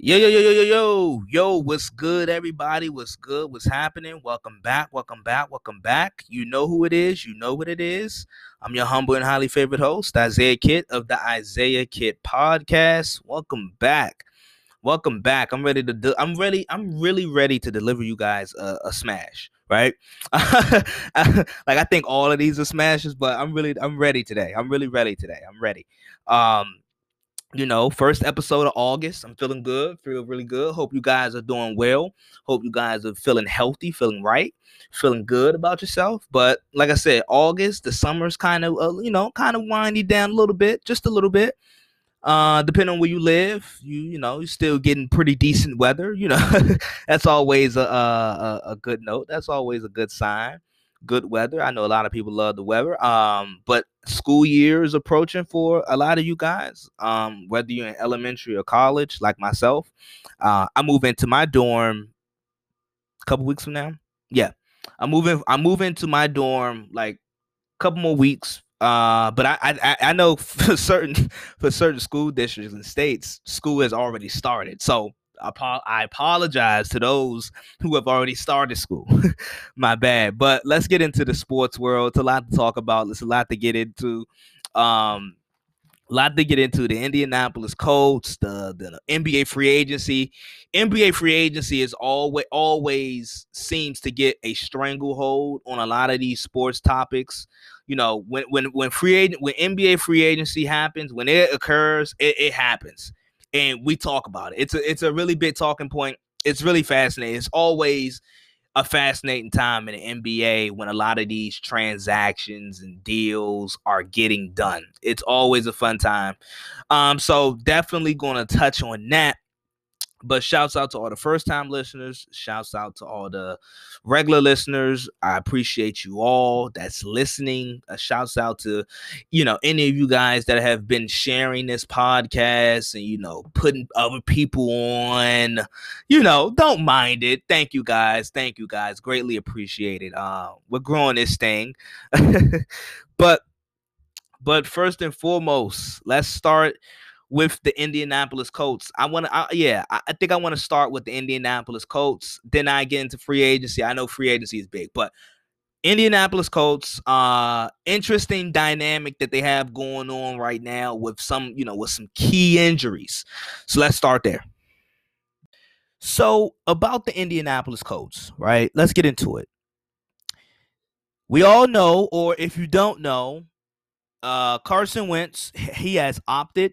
Yo, yo, yo, yo, yo, yo, yo, what's good, everybody? What's good? What's happening? Welcome back, welcome back, welcome back. You know who it is, you know what it is. I'm your humble and highly favorite host, Isaiah Kit of the Isaiah Kit podcast. Welcome back. Welcome back. I'm ready to do I'm ready, I'm really ready to deliver you guys a, a smash, right? like I think all of these are smashes, but I'm really I'm ready today. I'm really ready today. I'm ready. Um you know, first episode of August. I'm feeling good, feel really good. Hope you guys are doing well. Hope you guys are feeling healthy, feeling right, feeling good about yourself. But like I said, August, the summer's kind of, uh, you know, kind of winding down a little bit, just a little bit. Uh, depending on where you live, you you know, you're still getting pretty decent weather. You know, that's always a, a a good note. That's always a good sign good weather. I know a lot of people love the weather. Um, but school year is approaching for a lot of you guys. Um, whether you're in elementary or college, like myself, uh, I move into my dorm a couple weeks from now. Yeah, I'm moving. I'm moving to my dorm like a couple more weeks. Uh, but I, I I know for certain for certain school districts and states, school has already started. So I apologize to those who have already started school. My bad. But let's get into the sports world. It's a lot to talk about. It's a lot to get into. Um, a lot to get into the Indianapolis Colts, the, the NBA free agency. NBA free agency is always always seems to get a stranglehold on a lot of these sports topics. You know, when when when free agent when NBA free agency happens, when it occurs, it, it happens and we talk about it. It's a it's a really big talking point. It's really fascinating. It's always a fascinating time in the NBA when a lot of these transactions and deals are getting done. It's always a fun time. Um, so definitely going to touch on that but shouts out to all the first time listeners. Shouts out to all the regular listeners. I appreciate you all that's listening. A shouts out to, you know, any of you guys that have been sharing this podcast and, you know, putting other people on. You know, don't mind it. Thank you guys. Thank you guys. Greatly appreciate it. Uh, we're growing this thing. but but first and foremost, let's start with the Indianapolis Colts. I want to, yeah, I, I think I want to start with the Indianapolis Colts. Then I get into free agency. I know free agency is big, but Indianapolis Colts, uh, interesting dynamic that they have going on right now with some, you know, with some key injuries. So let's start there. So about the Indianapolis Colts, right? Let's get into it. We all know, or if you don't know, uh, Carson Wentz, he has opted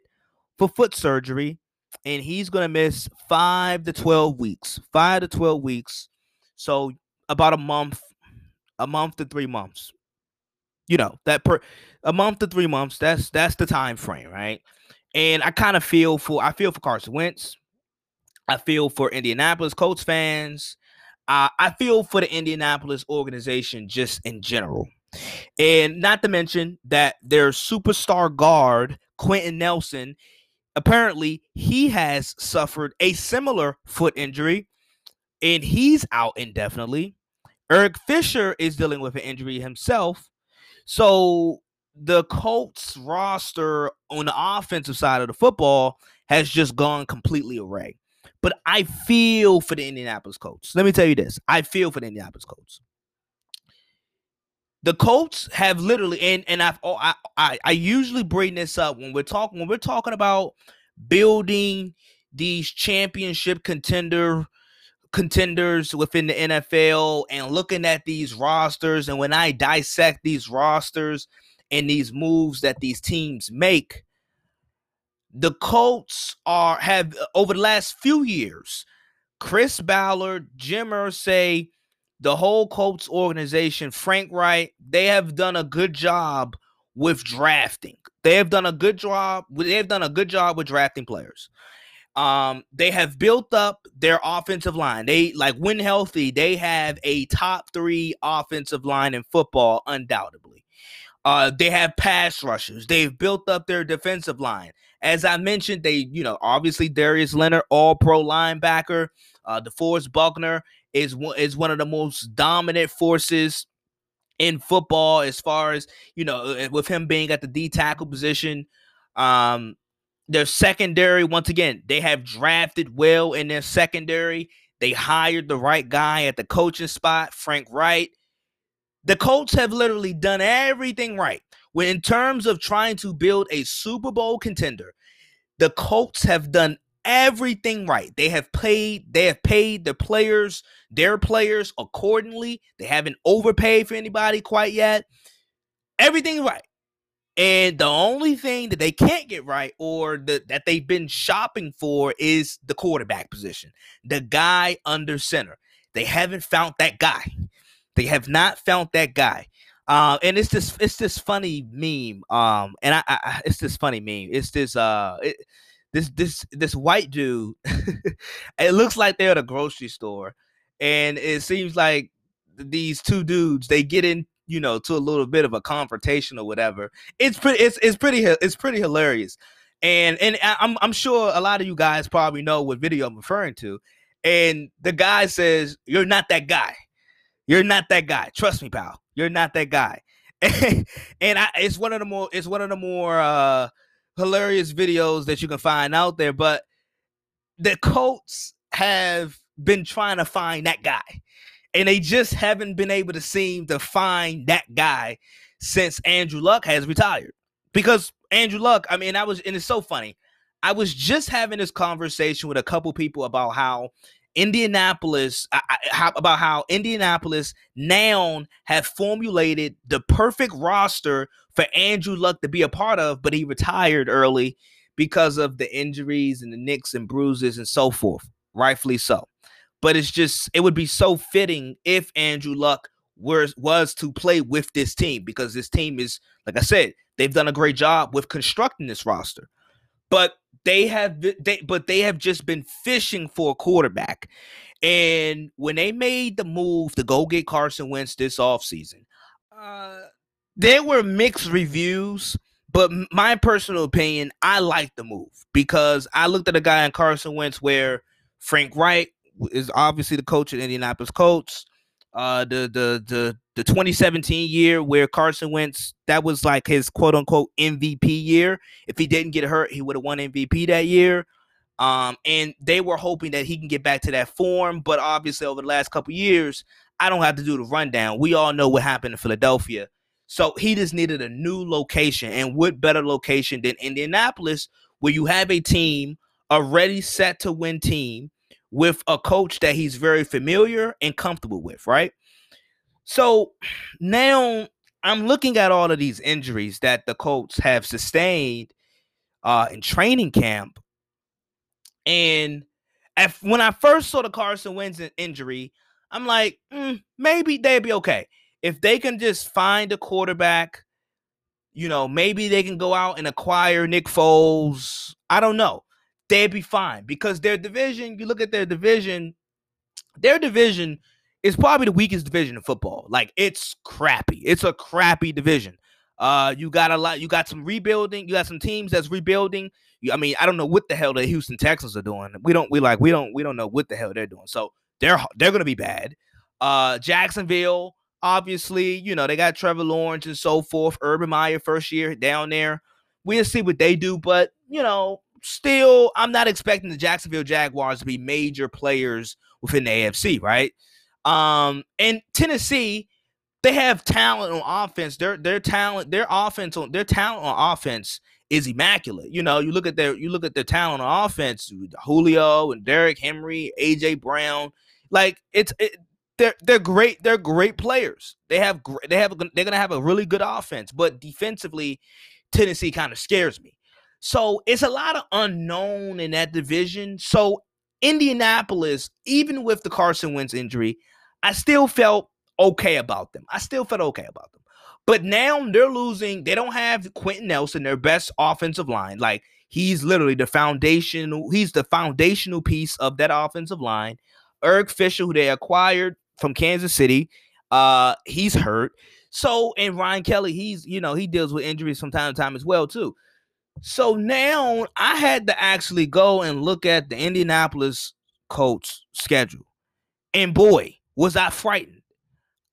for foot surgery, and he's going to miss five to 12 weeks. Five to 12 weeks. So about a month, a month to three months. You know, that per a month to three months, that's that's the time frame, right? And I kind of feel for I feel for Carson Wentz. I feel for Indianapolis Colts fans. Uh, I feel for the Indianapolis organization just in general. And not to mention that their superstar guard, Quenton Nelson, apparently he has suffered a similar foot injury and he's out indefinitely. Eric Fisher is dealing with an injury himself. So the Colts roster on the offensive side of the football has just gone completely array. But I feel for the Indianapolis Colts. Let me tell you this. I feel for the Indianapolis Colts. The Colts have literally, and and I've, oh, I, I I usually bring this up when we're talking when we're talking about building these championship contender contenders within the NFL and looking at these rosters and when I dissect these rosters and these moves that these teams make the Colts are have over the last few years Chris Ballard, Jim Irsay, the whole Colts organization, Frank Reich, they have done a good job with drafting. They have done a good job. They have done a good job with drafting players. Um, they have built up their offensive line. They like when healthy, they have a top three offensive line in football, undoubtedly. Uh, they have pass rushers. They've built up their defensive line. As I mentioned, they, you know, obviously Darius Leonard, all pro linebacker. Uh, DeForest Buckner is one is one of the most dominant forces in football as far as you know uh, with him being at the D tackle position. Um, their secondary, once again, they have drafted well in their secondary. They hired the right guy at the coaching spot, Frank Reich. The Colts have literally done everything right. When in terms of trying to build a Super Bowl contender, the Colts have done everything right. They have paid, they have paid the players, their players accordingly. They haven't overpaid for anybody quite yet. Everything right. And the only thing that they can't get right or the, that they've been shopping for is the quarterback position, the guy under center. They haven't found that guy. They have not found that guy. Uh, and it's this it's this funny meme. Um, and I, I it's this funny meme. It's this uh it, this this this white dude. it looks like they're at a grocery store, and it seems like these two dudes they get in you know to a little bit of a confrontation or whatever. It's pretty it's it's pretty it's pretty hilarious. And and I'm I'm sure a lot of you guys probably know what video I'm referring to. And the guy says, "You're not that guy." You're not that guy. Trust me, pal. You're not that guy. and I, it's one of the more it's one of the more uh, hilarious videos that you can find out there. But the Colts have been trying to find that guy, and they just haven't been able to seem to find that guy since Andrew Luck has retired. Because Andrew Luck, I mean, I was, and it's so funny. I was just having this conversation with a couple people about how Indianapolis I, I, how, about how Indianapolis now have formulated the perfect roster for Andrew Luck to be a part of, but he retired early because of the injuries and the nicks and bruises and so forth. Rightfully so. But it's just it would be so fitting if Andrew Luck was was to play with this team because this team is like I said, they've done a great job with constructing this roster. But they have they but they have just been fishing for a quarterback. And when they made the move to go get Carson Wentz this offseason, uh there were mixed reviews, but my personal opinion, I like the move because I looked at a guy in Carson Wentz where Frank Reich is obviously the coach at Indianapolis Colts. Uh, the the the the 2017 year where Carson Wentz that was like his quote unquote MVP year. If he didn't get hurt, he would have won MVP that year. Um, and they were hoping that he can get back to that form, but obviously over the last couple years, I don't have to do the rundown. We all know what happened in Philadelphia. So he just needed a new location, and what better location than Indianapolis, where you have a team already set to win team with a coach that he's very familiar and comfortable with, right? So now I'm looking at all of these injuries that the Colts have sustained uh, in training camp. And if, when I first saw the Carson Wentz injury, I'm like, mm, maybe they'd be okay. If they can just find a quarterback, you know, maybe they can go out and acquire Nick Foles. I don't know they'd be fine because their division, you look at their division, their division is probably the weakest division in football. Like it's crappy. It's a crappy division. Uh, you got a lot. You got some rebuilding. You got some teams that's rebuilding. You, I mean, I don't know what the hell the Houston Texans are doing. We don't. We like. We don't. We don't know what the hell they're doing. So they're they're gonna be bad. Uh, Jacksonville, obviously, you know they got Trevor Lawrence and so forth. Urban Meyer first year down there. We'll see what they do, but you know still, I'm not expecting the Jacksonville Jaguars to be major players within the AFC, right? Um, and Tennessee, they have talent on offense. Their their talent, their offense on their talent on offense is immaculate. You know, you look at their you look at their talent on offense, Julio and Derrick Henry, AJ Brown, like it's it, they're they're great. They're great players. They have they have they're gonna have a really good offense, but defensively, Tennessee kind of scares me. So it's a lot of unknown in that division. So Indianapolis, even with the Carson Wentz injury, I still felt okay about them. I still felt okay about them. But now they're losing. They don't have Quenton Nelson, their best offensive line. Like he's literally the foundational. He's the foundational piece of that offensive line. Eric Fisher, who they acquired from Kansas City, uh, he's hurt. So and Ryan Kelly, he's you know he deals with injuries from time to time as well too. So now I had to actually go and look at the Indianapolis Colts schedule. And boy, was I frightened.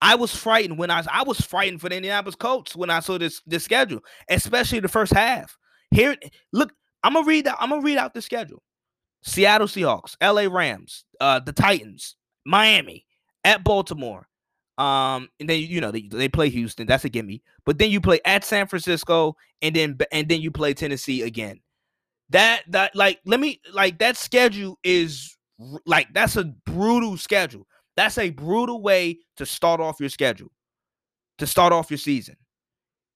I was frightened when I I was frightened for the Indianapolis Colts when I saw this this schedule, especially the first half. Here, look, I'm gonna read. I'm gonna read out the schedule. Seattle Seahawks, LA Rams, uh, the Titans, Miami, at Baltimore. Um, and then you know they, they play Houston. That's a gimme. But then you play at San Francisco, and then and then you play Tennessee again. That that like let me like that schedule is like that's a brutal schedule. That's a brutal way to start off your schedule, to start off your season.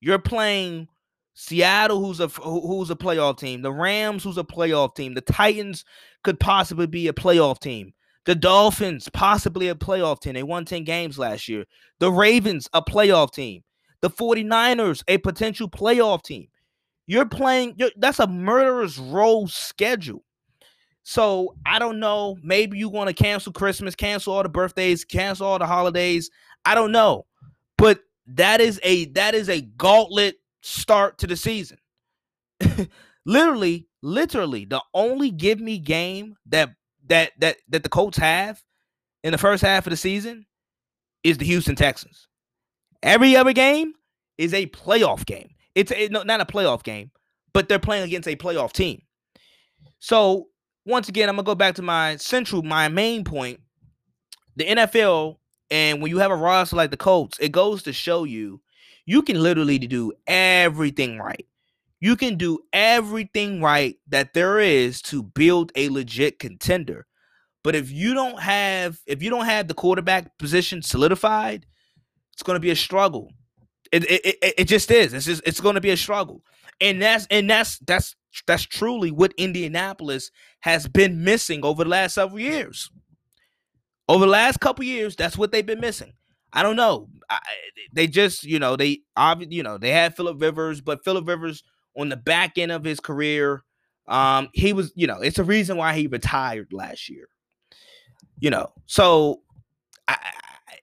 You're playing Seattle, who's a who's a playoff team. The Rams, who's a playoff team. The Titans could possibly be a playoff team. The Dolphins, possibly a playoff team. They won 10 games last year. The Ravens, a playoff team. The 49ers, a potential playoff team. You're playing, you're, that's a murderous row schedule. So I don't know. Maybe you want to cancel Christmas, cancel all the birthdays, cancel all the holidays. I don't know. But that is a that is a gauntlet start to the season. literally, literally, the only give me game that that that that the Colts have in the first half of the season is the Houston Texans. Every other game is a playoff game. It's a, no, not a playoff game, but they're playing against a playoff team. So once again, I'm gonna go back to my central, my main point. The NFL, and when you have a roster like the Colts, it goes to show you you can literally do everything right. You can do everything right that there is to build a legit contender. But if you don't have if you don't have the quarterback position solidified, it's going to be a struggle. It, it, it, it just is. It's just it's going to be a struggle. And that's and that's that's that's truly what Indianapolis has been missing over the last several years. Over the last couple years, that's what they've been missing. I don't know. I, they just, you know, they you know, they had Philip Rivers, but Philip Rivers on the back end of his career, um, he was, you know, it's a reason why he retired last year. You know, so I,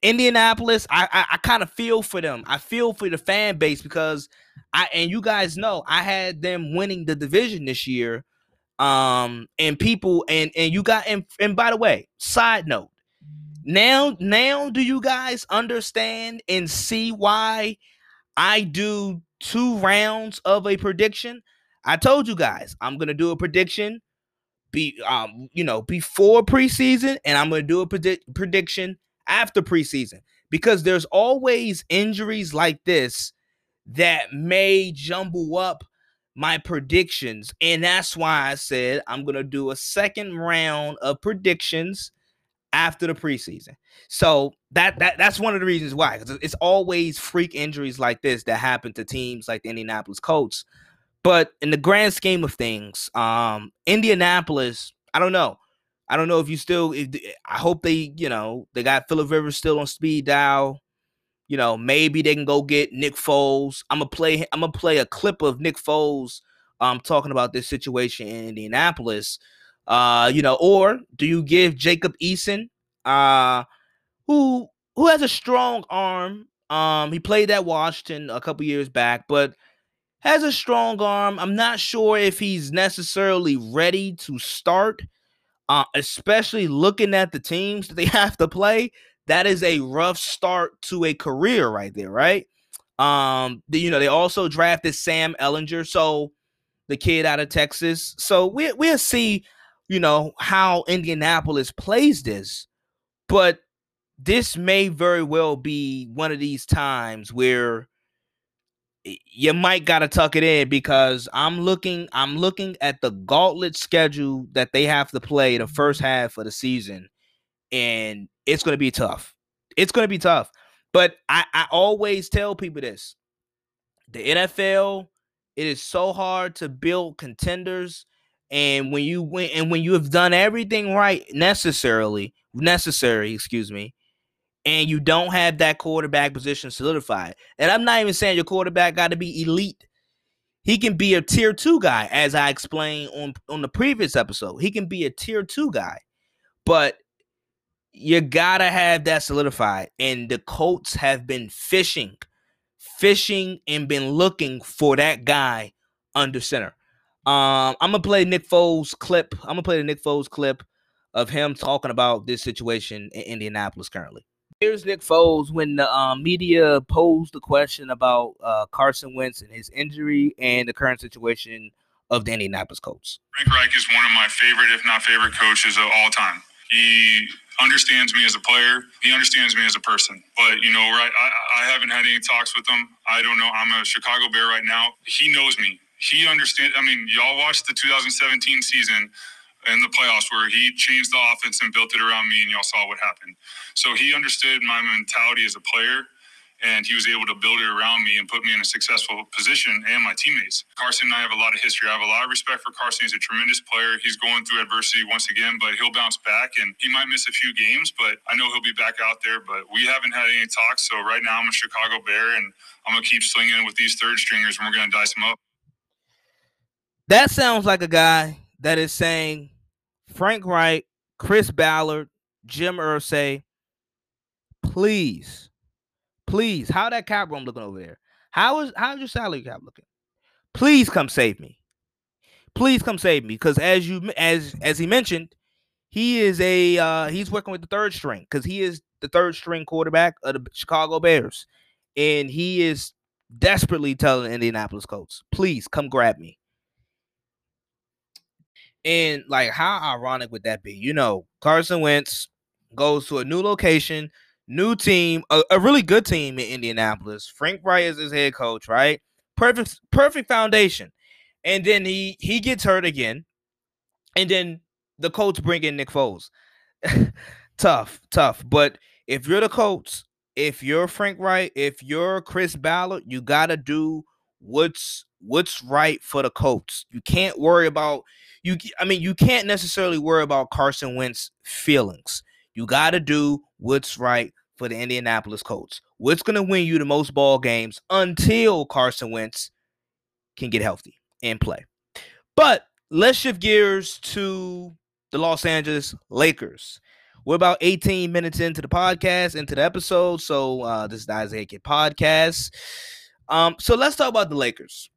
Indianapolis, I, I, I kind of feel for them. I feel for the fan base because I and you guys know I had them winning the division this year. Um, and people and and you got and, and by the way, side note, now, now do you guys understand and see why I do two rounds of a prediction? I told you guys I'm gonna do a prediction be um you know before preseason and I'm gonna do a predict prediction after preseason because there's always injuries like this that may jumble up my predictions and that's why I said I'm gonna do a second round of predictions after the preseason. So that that that's one of the reasons why because it's always freak injuries like this that happen to teams like the Indianapolis Colts. But in the grand scheme of things, um, Indianapolis, I don't know. I don't know if you still. If, I hope they, you know, they got Philip Rivers still on speed dial. You know, maybe they can go get Nick Foles. I'm gonna play. I'm gonna play a clip of Nick Foles um talking about this situation in Indianapolis. Uh, you know, or do you give Jacob Eason, uh, who who has a strong arm? Um, he played at Washington a couple years back, but has a strong arm. I'm not sure if he's necessarily ready to start, uh, especially looking at the teams that they have to play. That is a rough start to a career right there, right? Um, the, you know, they also drafted Sam Ehlinger, so the kid out of Texas. So we we'll see you know, how Indianapolis plays this. But this may very well be one of these times where you might gotta tuck it in because I'm looking I'm looking at the gauntlet schedule that they have to play the first half of the season, and it's gonna be tough. It's gonna be tough. But I, I always tell people this: the NFL, it is so hard to build contenders and when you win and when you have done everything right necessarily necessary, excuse me, and you don't have that quarterback position solidified. And I'm not even saying your quarterback got to be elite. He can be a tier two guy, as I explained on, on the previous episode. He can be a tier two guy, but you gotta have that solidified. And the Colts have been fishing, fishing, and been looking for that guy under center. Um, I'm gonna play Nick Foles clip. I'm gonna play the Nick Foles clip of him talking about this situation in Indianapolis currently. Here's Nick Foles when the um, media posed the question about uh, Carson Wentz and his injury and the current situation of the Indianapolis Colts. Frank Reich is one of my favorite, if not favorite, coaches of all time. He understands me as a player. He understands me as a person. But you know, right? I, I haven't had any talks with him. I don't know. I'm a Chicago Bear right now. He knows me. He understands. I mean, y'all watched the 2017 season in the playoffs where he changed the offense and built it around me, and y'all saw what happened. So he understood my mentality as a player and he was able to build it around me and put me in a successful position and my teammates. Carson and I have a lot of history. I have a lot of respect for Carson. He's a tremendous player. He's going through adversity once again, but he'll bounce back and he might miss a few games, but I know he'll be back out there. But we haven't had any talks. So right now I'm a Chicago Bear and I'm to keep slinging with these third stringers and we're to dice them up. That sounds like a guy that is saying Frank Reich, Chris Ballard, Jim Irsay, please Please, how that cap room looking over there? How is how's your salary cap looking? Please come save me. Please come save me, because as you as as he mentioned, he is a uh, he's working with the third string because he is the third string quarterback of the Chicago Bears, and he is desperately telling Indianapolis Colts, please come grab me. And like, how ironic would that be? You know, Carson Wentz goes to a new location, new team, a, a, really good team in Indianapolis. Frank Reich is his head coach, right? Perfect, perfect foundation. And then he he gets hurt again, and then the Colts bring in Nick Foles. tough, tough. But if you're the Colts, if you're Frank Reich, if you're Chris Ballard, you gotta do what's what's right for the Colts. You can't worry about you. I mean, you can't necessarily worry about Carson Wentz feelings. You got to do what's right for the Indianapolis Colts. What's going to win you the most ball games until Carson Wentz can get healthy and play. But let's shift gears to the Los Angeles Lakers. We're about 18 minutes into the podcast, into the episode. So uh, this is the Isaiah Kid podcast. Um, so let's talk about the Lakers.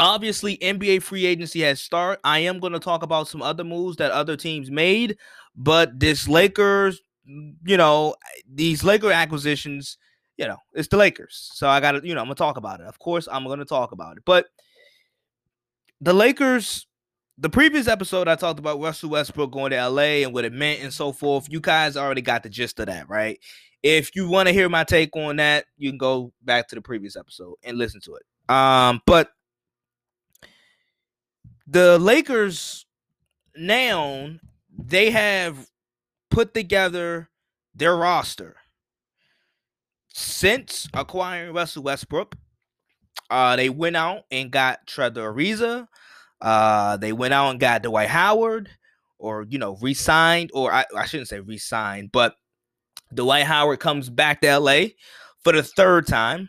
Obviously, NBA free agency has started. I am going to talk about some other moves that other teams made, but this Lakers, you know, these Laker acquisitions, you know, it's the Lakers. So I got to, you know, I'm going to talk about it. Of course, I'm going to talk about it. But the Lakers, the previous episode, I talked about Russell Westbrook going to LA and what it meant and so forth. You guys already got the gist of that, right? If you want to hear my take on that, you can go back to the previous episode and listen to it. Um, but the Lakers now they have put together their roster since acquiring Russell Westbrook. Uh, they went out and got Trevor Ariza. Uh, they went out and got Dwight Howard, or you know, re-signed, or I, I shouldn't say re-signed, but Dwight Howard comes back to LA for the third time.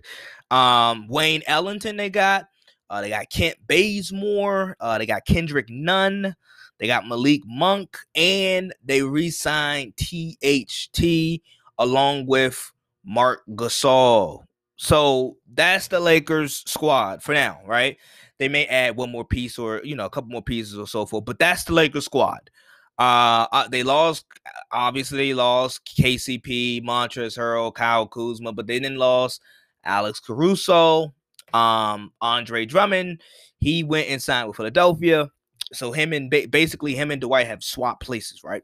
um, Wayne Ellington they got. Uh, they got Kent Bazemore. Uh, they got Kendrick Nunn. They got Malik Monk, and they re-signed THT along with Marc Gasol. So that's the Lakers squad for now, right? They may add one more piece or you know a couple more pieces or so forth, but that's the Lakers squad. Uh, uh they lost obviously they lost KCP, Montrezl Harrell, Kyle Kuzma, but they didn't lost Alex Caruso, um, Andre Drummond. He went and signed with Philadelphia. So him and ba- basically him and Dwight have swapped places, right?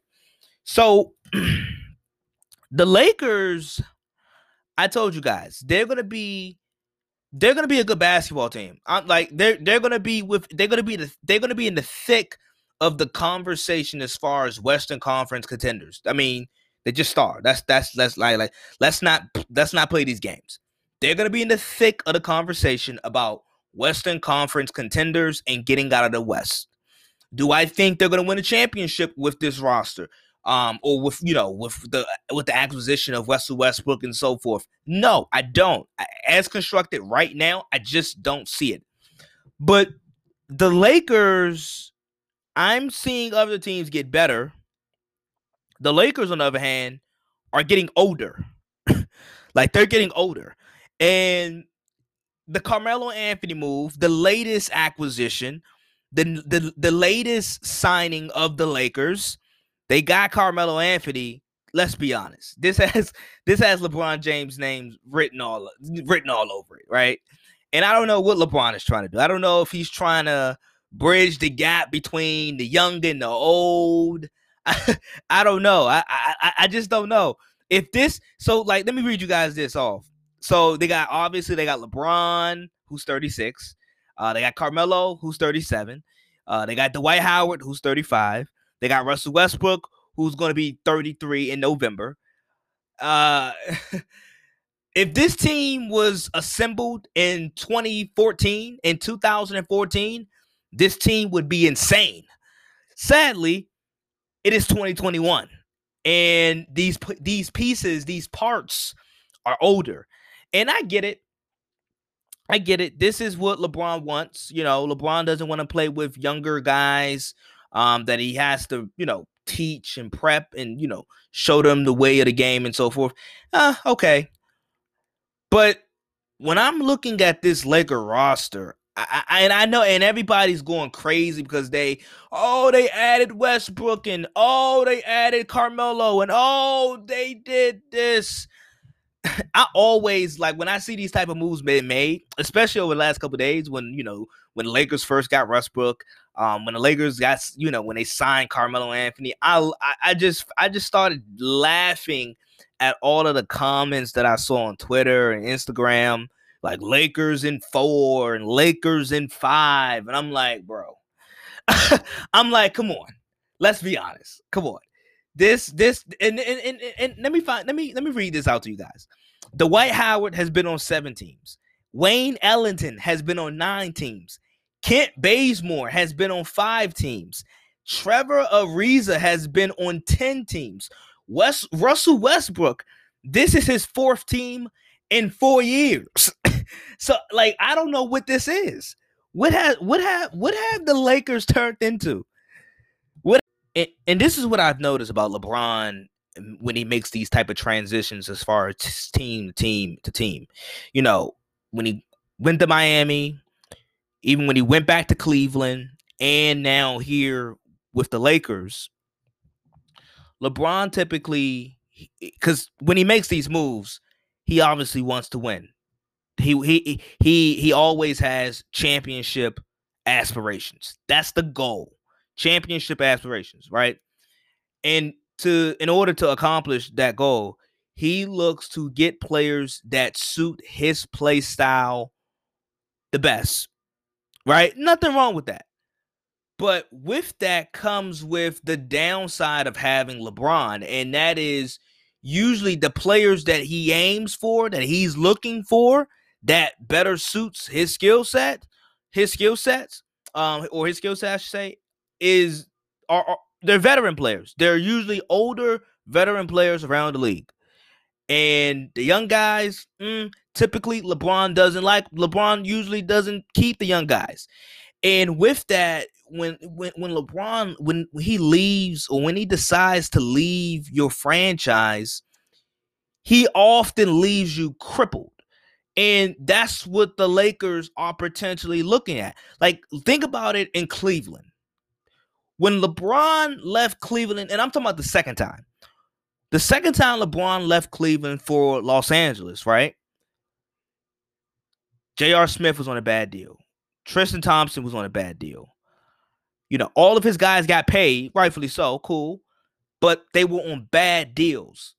So the Lakers, I told you guys, they're gonna be they're gonna be a good basketball team. I'm like they're they're gonna be with they're gonna be the they're gonna be in the thick of the conversation as far as Western Conference contenders. I mean, they just start. That's that's that's like like let's not let's not play these games. They're gonna be in the thick of the conversation about Western Conference contenders and getting out of the West. Do I think they're going to win a championship with this roster? Um, or with you know, with the with the acquisition of Russell Westbrook and so forth. No, I don't. As constructed right now, I just don't see it. But the Lakers, I'm seeing other teams get better. The Lakers, on the other hand, are getting older. like they're getting older. And the Carmelo Anthony move, the latest acquisition, the the the latest signing of the Lakers, they got Carmelo Anthony. Let's be honest. This has this has LeBron James' names written all written all over it, right? And I don't know what LeBron is trying to do. I don't know if he's trying to bridge the gap between the young and the old. I, I don't know. I, I I just don't know. If this so like let me read you guys this off. So they got obviously they got LeBron, who's 36. Uh, they got Carmelo, who's 37. Uh, they got Dwight Howard, who's 35. They got Russell Westbrook, who's going to be 33 in November. Uh, if this team was assembled in 2014 in 2014, this team would be insane. Sadly, it is 2021 and these these pieces, these parts are older. And I get it. I get it. This is what LeBron wants. You know, LeBron doesn't want to play with younger guys um, that he has to, you know, teach and prep and, you know, show them the way of the game and so forth. Uh, okay. But when I'm looking at this Laker roster, I, I, and I know, and everybody's going crazy because they, oh, they added Westbrook and oh, they added Carmelo and oh, they did this. I always like when I see these type of moves being made, especially over the last couple days when you know when the Lakers first got Westbrook, um, when the Lakers got you know when they signed Carmelo Anthony, I, I I just I just started laughing at all of the comments that I saw on Twitter and Instagram, like Lakers in four and Lakers in five, and I'm like, bro, I'm like, come on, let's be honest, come on. This this and, and and, and let me find let me let me read this out to you guys. Dwight Howard has been on seven teams. Wayne Ellington has been on nine teams. Kent Bazemore has been on five teams. Trevor Ariza has been on 10 teams. West Russell Westbrook, this is his fourth team in four years. so, like, I don't know what this is. What has what have what have the Lakers turned into? And, and this is what I've noticed about LeBron when he makes these type of transitions as far as team to team to team. You know, when he went to Miami, even when he went back to Cleveland, and now here with the Lakers, LeBron typically because when he makes these moves, he obviously wants to win. He he he he always has championship aspirations. That's the goal. Championship aspirations, right? And to in order to accomplish that goal, he looks to get players that suit his play style the best. Right? Nothing wrong with that. But with that comes with the downside of having LeBron, and that is usually the players that he aims for, that he's looking for, that better suits his skill set, his skill sets, um, or his skill set, I should say, is are, are they're veteran players. They're usually older veteran players around the league. And the young guys, mm, typically LeBron doesn't like. LeBron usually doesn't keep the young guys. And with that, when when when LeBron when he leaves or when he decides to leave your franchise, he often leaves you crippled. And that's what the Lakers are potentially looking at. Like think about it in Cleveland. When LeBron left Cleveland, and I'm talking about the second time. The second time LeBron left Cleveland for Los Angeles, right? J.R. Smith was on a bad deal. Tristan Thompson was on a bad deal. You know, all of his guys got paid, rightfully so, cool, but they were on bad deals.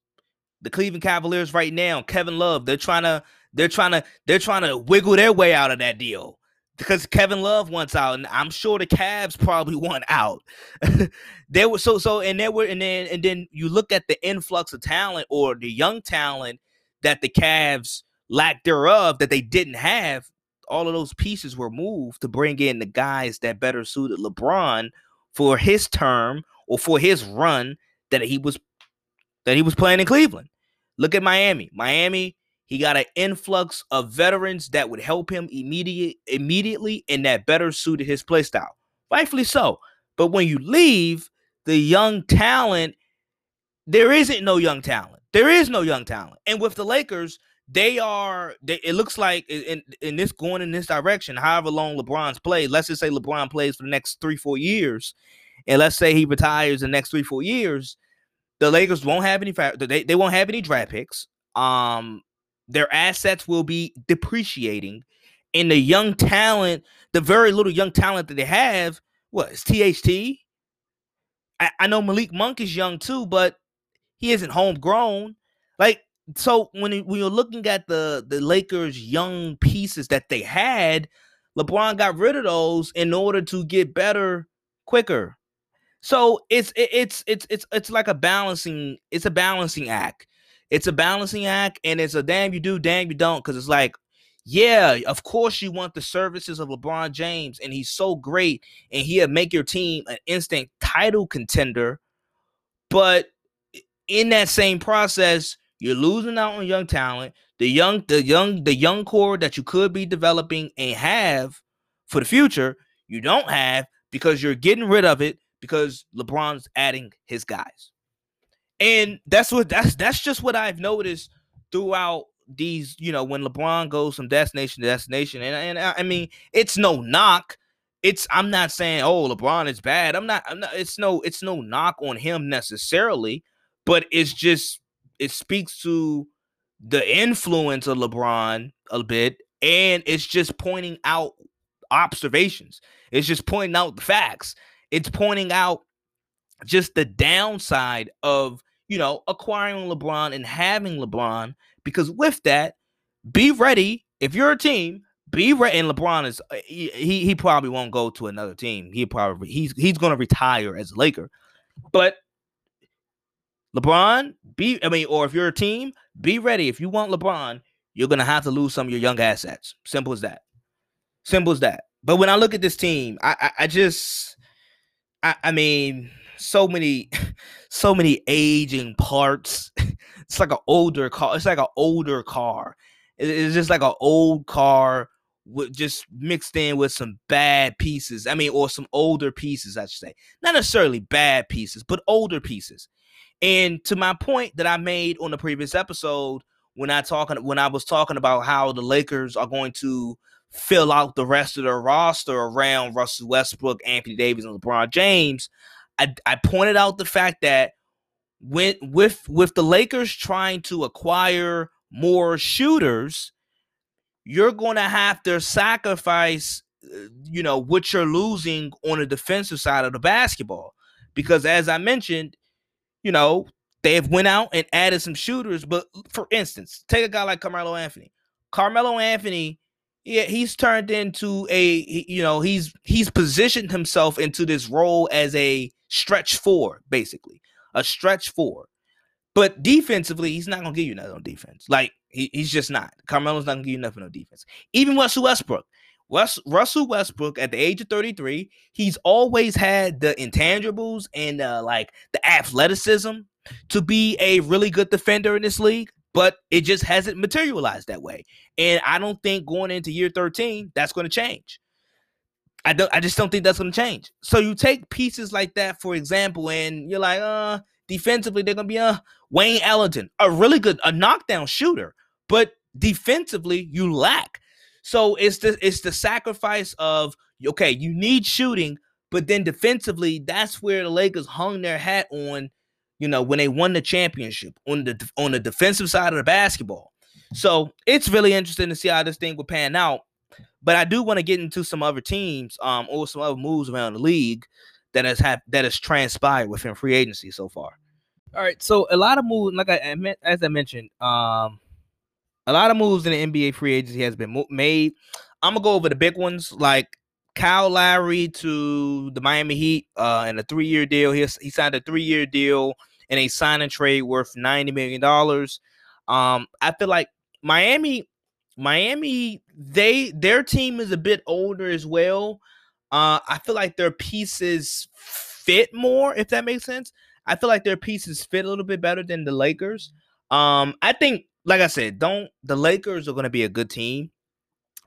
The Cleveland Cavaliers right now, Kevin Love, they're trying to they're trying to they're trying to wiggle their way out of that deal because Kevin Love wants out, and I'm sure the Cavs probably want out. they were so so, and they were, and then and then you look at the influx of talent or the young talent that the Cavs lack thereof that they didn't have all of those pieces were moved to bring in the guys that better suited LeBron for his term or for his run that he was that he was playing in Cleveland. Look at Miami. Miami, he got an influx of veterans that would help him immediate immediately and that better suited his play style. Rightfully so. But when you leave, the young talent, there isn't no young talent. There is no young talent. And with the Lakers, they are they, it looks like in, in this going in this direction however long lebron's played let's just say lebron plays for the next three four years and let's say he retires the next three four years the lakers won't have any they, they won't have any draft picks um their assets will be depreciating and the young talent, the very little young talent that they have, what is THT? I, I know Malik Monk is young too, but he isn't homegrown. Like so, when when you're looking at the the Lakers' young pieces that they had, LeBron got rid of those in order to get better quicker. So it's it's it's it's it's like a balancing it's a balancing act. It's a balancing act, and it's a damn you do, damn you don't, because it's like, yeah, of course you want the services of LeBron James, and he's so great, and he'll make your team an instant title contender. But in that same process, you're losing out on young talent. The young, the young, the young core that you could be developing and have for the future, you don't have because you're getting rid of it because LeBron's adding his guys. And that's what that's that's just what I've noticed throughout these, you know, when LeBron goes from destination to destination. And and I mean, it's no knock. It's I'm not saying oh LeBron is bad. I'm not. I'm not. It's no. It's no knock on him necessarily, but it's just it speaks to the influence of LeBron a bit, and it's just pointing out observations. It's just pointing out the facts. It's pointing out just the downside of you know, acquiring LeBron and having LeBron because with that, be ready if you're a team. Be ready, and LeBron is uh, he he probably won't go to another team. He probably he's he's going to retire as a Laker, but LeBron be I mean, or if you're a team, be ready. If you want LeBron, you're gonna have to lose some of your young assets. Simple as that. Simple as that. But when I look at this team, I I, I just I, I mean so many so many aging parts. It's like an older car it's like an older car. It's just like an old car with just mixed in with some bad pieces i mean or some older pieces i should say. Not necessarily bad pieces but older pieces. And to my point that i made on the previous episode when i talking when i was talking about how the lakers are going to fill out the rest of their roster around russell westbrook anthony davis and lebron james I, I pointed out the fact that with with the Lakers trying to acquire more shooters, you're going to have to sacrifice uh, you know what you're losing on the defensive side of the basketball because as I mentioned, you know, they have went out and added some shooters, but for instance, take a guy like Carmelo Anthony. Carmelo Anthony yeah, he's turned into a you know, he's he's positioned himself into this role as a stretch four, basically a stretch four. But defensively, he's not gonna give you nothing on defense. Like he, he's just not. Carmelo's not gonna give you nothing on defense. Even Russell Westbrook. West, Russell Westbrook at the age of 33, he's always had the intangibles and uh, like the athleticism to be a really good defender in this league, but it just hasn't materialized that way. And I don't think going into year 13, that's going to change. I don't I just don't think that's gonna change. So you take pieces like that, for example, and you're like, uh, defensively, they're gonna be uh Wayne Ellington, a really good, a knockdown shooter, but defensively, you lack. So it's the it's the sacrifice of okay, you need shooting, but then defensively, that's where the Lakers hung their hat on, you know, when they won the championship on the on the defensive side of the basketball. So it's really interesting to see how this thing will pan out. But I do want to get into some other teams, um, or some other moves around the league that has that has transpired within free agency so far. All right, so a lot of moves, like I, as I mentioned, um, a lot of moves in the NBA free agency has been made. I'm gonna go over the big ones, like Kyle Lowry to the Miami Heat, uh, in a three year deal. He he signed a three year deal in a sign and trade worth ninety million dollars. Um, I feel like Miami Miami, they their team is a bit older as well. Uh, I feel like their pieces fit more, if that makes sense. I feel like their pieces fit a little bit better than the Lakers. Um, I think, like I said, don't the Lakers are going to be a good team.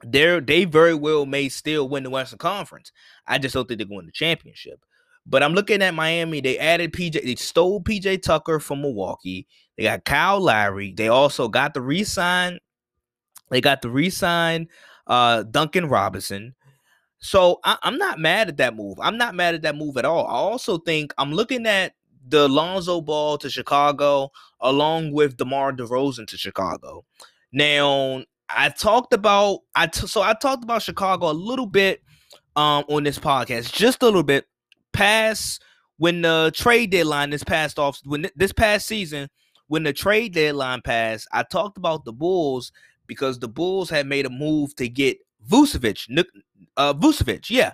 They're they very well may still win the Western Conference. I just don't think they're going to championship. But I'm looking at Miami. They added PJ. They stole PJ Tucker from Milwaukee. They got Kyle Lowry. They also got the re-sign they got to re-sign uh, Duncan Robinson. So I, am not mad at that move. I'm not mad at that move at all. I also think I'm looking at the Lonzo Ball to Chicago along with DeMar DeRozan to Chicago. Now, I talked about I t- so I talked about Chicago a little bit um on this podcast, just a little bit past when the trade deadline this past off when this past season when the trade deadline passed, I talked about the Bulls because the Bulls had made a move to get Vucevic, uh, Vucevic, yeah,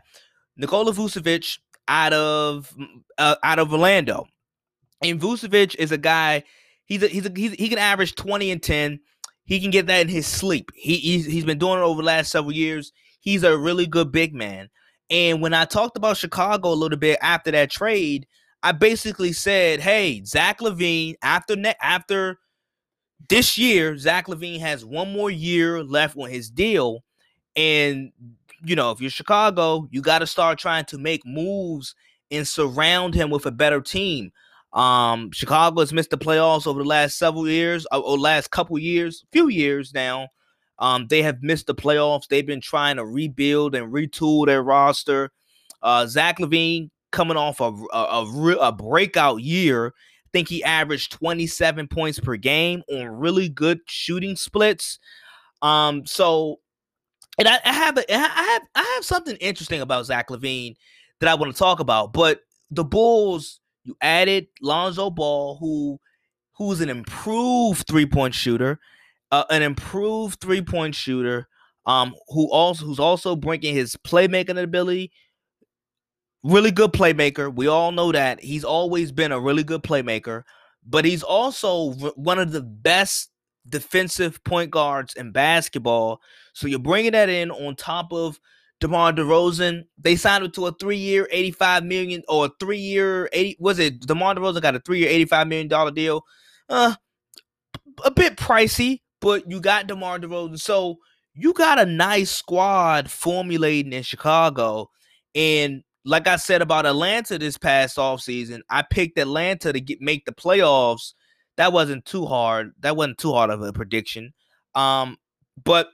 Nikola Vucevic out of uh, out of Orlando, and Vucevic is a guy. He's a, he's a, he's he can average twenty and ten. He can get that in his sleep. He he's, he's been doing it over the last several years. He's a really good big man. And when I talked about Chicago a little bit after that trade, I basically said, "Hey, Zach LaVine after ne- after this year, Zach LaVine has one more year left on his deal, and you know, if you're Chicago, you got to start trying to make moves and surround him with a better team. Um, Chicago has missed the playoffs over the last several years, or, uh, or last couple years, few years now. Um, they have missed the playoffs. They've been trying to rebuild and retool their roster. Uh, Zach LaVine coming off a, a, a, a breakout year. Think he averaged 27 points per game on really good shooting splits. Um, so and I, I have a, I have I have something interesting about Zach LaVine that I want to talk about. But the Bulls, you added Lonzo Ball, who who's an improved three point shooter, uh, an improved three point shooter, um, who also who's also bringing his playmaking ability really good playmaker. We all know that. He's always been a really good playmaker, but he's also one of the best defensive point guards in basketball. So you're bringing that in on top of DeMar DeRozan. They signed him to a three-year, 85 million or a three-year 80 was it DeMar DeRozan got a three-year, 85 million dollar deal. Uh a bit pricey, but you got DeMar DeRozan. So you got a nice squad formulating in Chicago. And like I said about Atlanta this past offseason, I picked Atlanta to get make the playoffs. That wasn't too hard. That wasn't too hard of a prediction. Um, but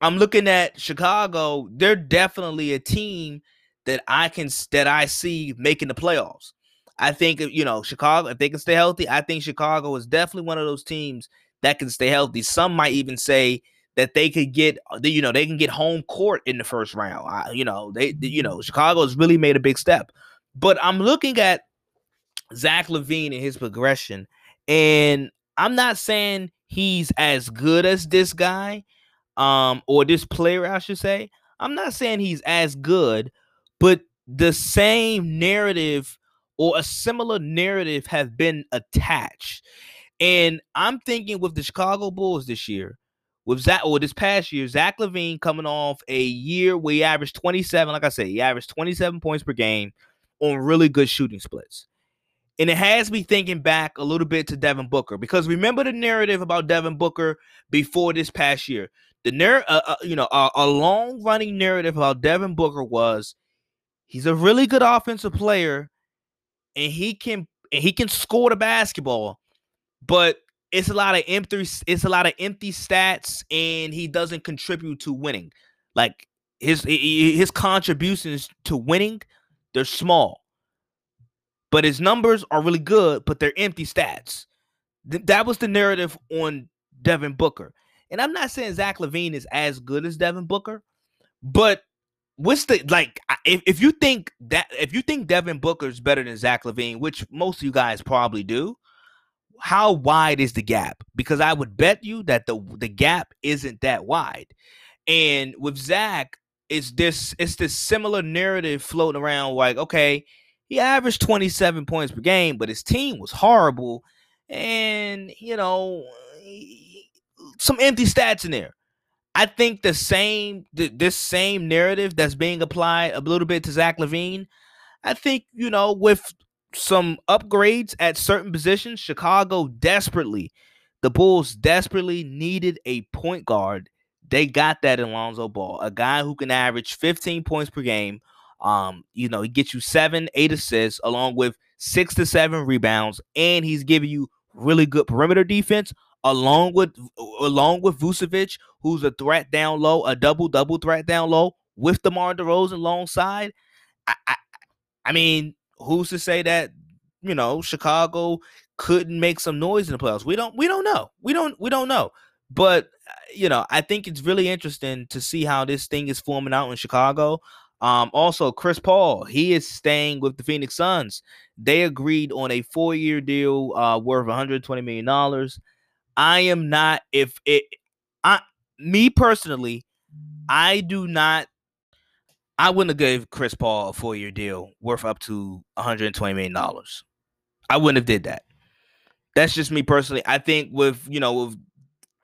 I'm looking at Chicago. They're definitely a team that I can that I see making the playoffs. I think you know Chicago if they can stay healthy. I think Chicago is definitely one of those teams that can stay healthy. Some might even say that they could get uh, you know they can get home court in the first round. I, you know they you know Chicago has really made a big step, but I'm looking at Zach LaVine and his progression, and I'm not saying he's as good as this guy, um, or this player I should say. I'm not saying he's as good, but the same narrative or a similar narrative have been attached. And I'm thinking with the Chicago Bulls this year, with Zach or this past year, Zach LaVine coming off a year where he averaged 27, like I said, he averaged 27 points per game on really good shooting splits. And it has me thinking back a little bit to Devin Booker because remember the narrative about Devin Booker before this past year. The narrative, uh, uh, you know, a, a long running narrative about Devin Booker was he's a really good offensive player, and he can and he can score the basketball, but it's a lot of empty it's a lot of empty stats and he doesn't contribute to winning. Like his his contributions to winning they're small. But his numbers are really good but they're empty stats. Th- that was the narrative on devin booker. And i'm not saying zach LaVine is as good as devin booker but what's the like if, if you think that if you think devin booker is better than zach LaVine, which most of you guys probably do how wide is the gap? Because I would bet you that the the gap isn't that wide. And with Zach, it's this it's this similar narrative floating around like, okay, he averaged 27 points per game, but his team was horrible. And, you know, some empty stats in there. I think the same this same narrative that's being applied a little bit to Zach LaVine. I think, you know, with some upgrades at certain positions. Chicago desperately, the Bulls desperately needed a point guard. They got that in Lonzo Ball, a guy who can average 15 points per game. Um, you know, he gets you seven, eight assists, along with six to seven rebounds, and he's giving you really good perimeter defense, along with along with Vucevic, who's a threat down low, a double double threat down low with DeMar DeRozan alongside. I, I, I mean, who's to say that you know Chicago couldn't make some noise in the playoffs? We don't we don't know. We don't we don't know. But uh, you know, I think it's really interesting to see how this thing is forming out in Chicago. Um, also, Chris Paul, he is staying with the Phoenix Suns. They agreed on a four-year deal uh, worth 120 million dollars. I am not if it I me personally, I do not I wouldn't have gave Chris Paul a four-year deal worth up to 120 million dollars. I wouldn't have did that. That's just me personally. I think with you know with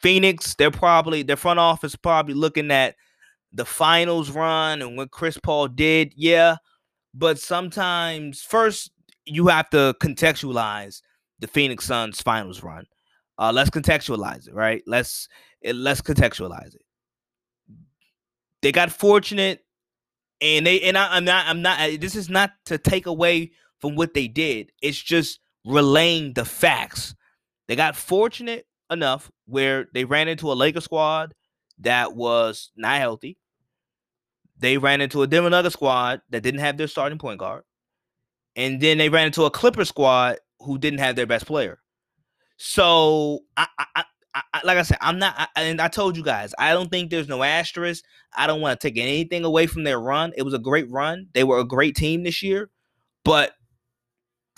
Phoenix, they're probably their front office probably looking at the finals run and what Chris Paul did, yeah. But sometimes, first, you have to contextualize the Phoenix Suns finals run. Uh, let's contextualize it, right? Let's let's contextualize it. They got fortunate, and they and I, I'm not I'm not. This is not to take away from what they did. It's just relaying the facts. They got fortunate enough where they ran into a Laker squad that was not healthy. They ran into a Denver Nuggets squad that didn't have their starting point guard. And then they ran into a Clipper squad who didn't have their best player. So, I, I, I, like I said, I'm not, and I told you guys, I don't think there's no asterisk. I don't want to take anything away from their run. It was a great run. They were a great team this year. But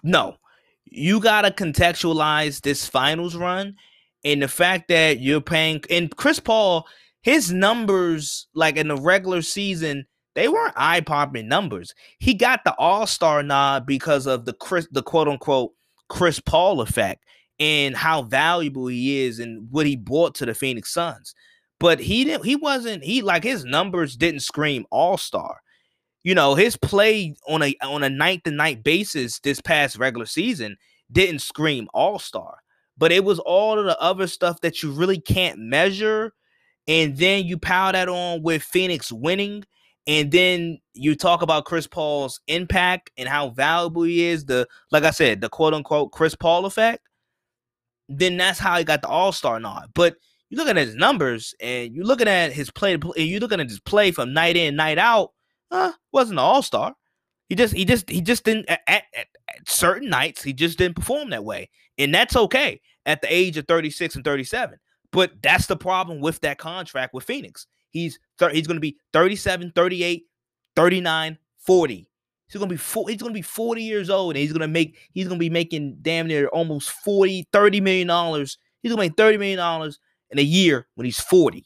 no, you got to contextualize this finals run and the fact that you're paying, and Chris Paul his numbers, like in the regular season, they weren't eye popping numbers. He got the All Star nod because of the Chris, the quote unquote Chris Paul effect and how valuable he is and what he brought to the Phoenix Suns. But he didn't. He wasn't. He like his numbers didn't scream All Star. You know, his play on a on a night to night basis this past regular season didn't scream All Star. But it was all of the other stuff that you really can't measure and then you pile that on with Phoenix winning, and then you talk about Chris Paul's impact and how valuable he is, the like I said, the quote unquote Chris Paul effect, then that's how he got the all-star nod. But you looking at his numbers and you're looking at his play, and you're looking at his play from night in, night out, uh, wasn't an all-star. He just he just he just didn't at, at, at certain nights he just didn't perform that way. And that's okay at the age of 36 and 37. But that's the problem with that contract with Phoenix. He's thir- he's going to be 37, 38, 39, 40. He's to be four, he's to be 40 years old and he's to make he's to be making damn near almost 40 30 million dollars. He's to make 30 million dollars in a year when he's 40.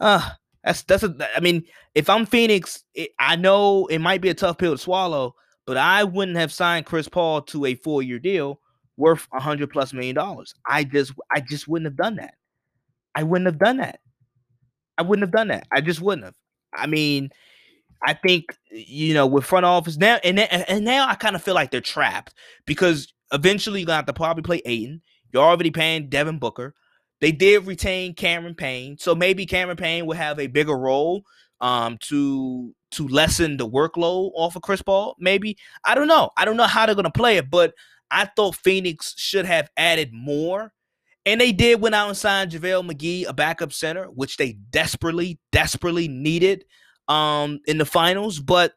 Uh that's that's a, I mean, if I'm Phoenix, it, I know it might be a tough pill to swallow, but I wouldn't have signed Chris Paul to a 4-year deal worth a hundred plus million dollars. I just I just wouldn't have done that. I wouldn't have done that. I wouldn't have done that. I just wouldn't have. I mean, I think you know with front office now, and and now I kind of feel like they're trapped because eventually you're gonna have to probably play Ayton. You're already paying Devin Booker. They did retain Cameron Payne, so maybe Cameron Payne will have a bigger role um, to to lessen the workload off of Chris Paul. Maybe I don't know. I don't know how they're gonna play it, but I thought Phoenix should have added more. And they did went out and signed JaVale McGee, a backup center, which they desperately, desperately needed um, in the finals. But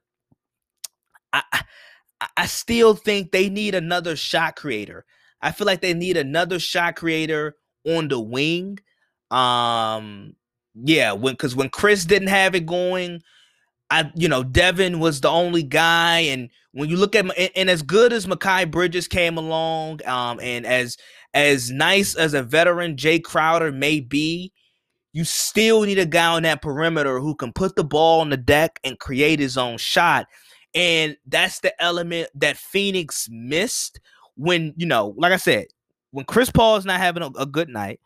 I, I still think they need another shot creator. I feel like they need another shot creator on the wing. Um, yeah, when because when Chris didn't have it going, I, you know, Devin was the only guy, and when you look at and, and as good as Mikal Bridges came along, um, and as as nice as a veteran Jae Crowder may be, you still need a guy on that perimeter who can put the ball on the deck and create his own shot, and that's the element that Phoenix missed when you know, like I said, when Chris Paul is not having a, a good night,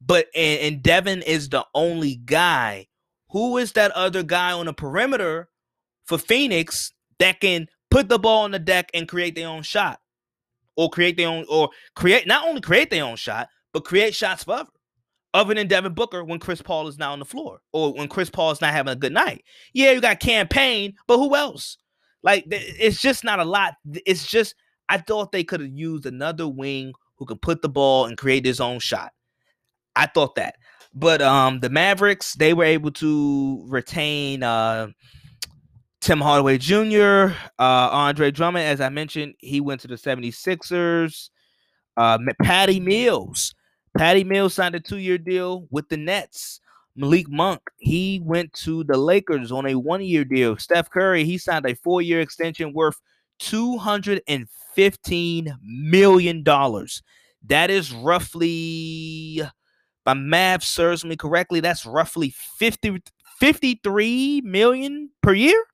but and, and Devin is the only guy who is that other guy on the perimeter for Phoenix that can put the ball on the deck and create their own shot? Or create their own, or create not only create their own shot, but create shots for other, other than Devin Booker when Chris Paul is not on the floor or when Chris Paul is not having a good night. Yeah, you got Cam Payne, but who else? Like it's just not a lot. It's just I thought they could have used another wing who could put the ball and create his own shot. I thought that. But um, the Mavericks, they were able to retain uh, Tim Hardaway Jr., uh, Andre Drummond, as I mentioned, he went to the 76ers. Uh, Patty Mills. Patty Mills signed a two-year deal with the Nets. Malik Monk, he went to the Lakers on a one-year deal. Steph Curry, he signed a four-year extension worth $215 million. That is roughly, my math serves me correctly, that's roughly 50, 53 million per year.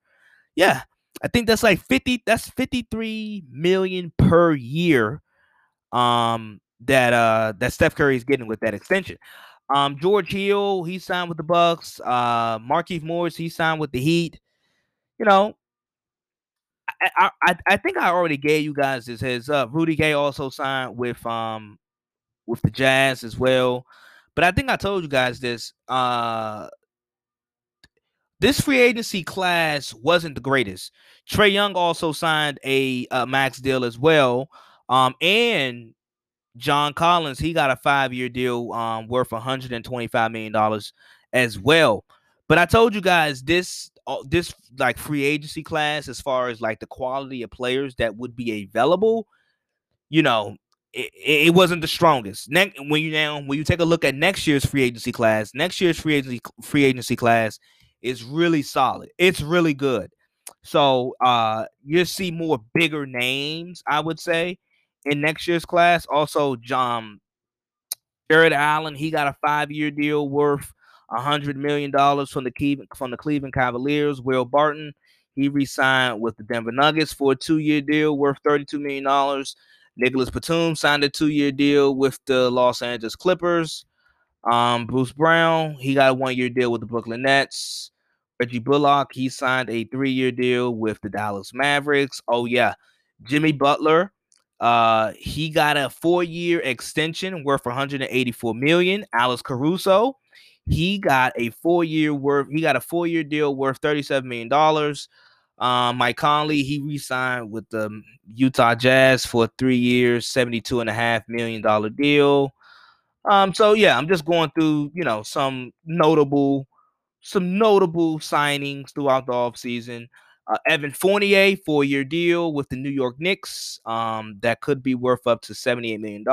Yeah, I think that's like 50, that's 53 million per year. Um, that uh that Steph Curry is getting with that extension. Um, George Hill, he signed with the Bucks. Uh, Markieff Morris, he signed with the Heat. You know, I, I I think I already gave you guys this heads up. Rudy Gay also signed with um with the Jazz as well. But I think I told you guys this. Uh this free agency class wasn't the greatest. Trae Young also signed a, a max deal as well. Um, and John Collins, he got a five-year deal um, worth 125 million dollars as well. But I told you guys this this like free agency class, as far as like the quality of players that would be available, you know, it, it wasn't the strongest. Next, when you now when you take a look at next year's free agency class, next year's free agency free agency class is really solid. It's really good. So uh you'll see more bigger names, I would say, in next year's class. Also, John Jarrett Allen, he got a five-year deal worth a hundred million dollars from the Cleveland from the Cleveland Cavaliers. Will Barton, he re-signed with the Denver Nuggets for a two-year deal worth thirty-two million dollars. Nicolas Batum signed a two-year deal with the Los Angeles Clippers. Um, Bruce Brown, he got a one-year deal with the Brooklyn Nets. Reggie Bullock, he signed a three-year deal with the Dallas Mavericks. Oh yeah, Jimmy Butler, uh, he got a four-year extension worth 184 million. Alex Caruso, he got a four-year worth. He got a four-year deal worth 37 million dollars. Um, Mike Conley, he re-signed with the Utah Jazz for three years, 72 and a half million dollar deal. Um, so yeah, I'm just going through, you know, some notable, some notable signings throughout the offseason. Uh, Evan Fournier, four-year deal with the New York Knicks. Um, that could be worth up to $78 million.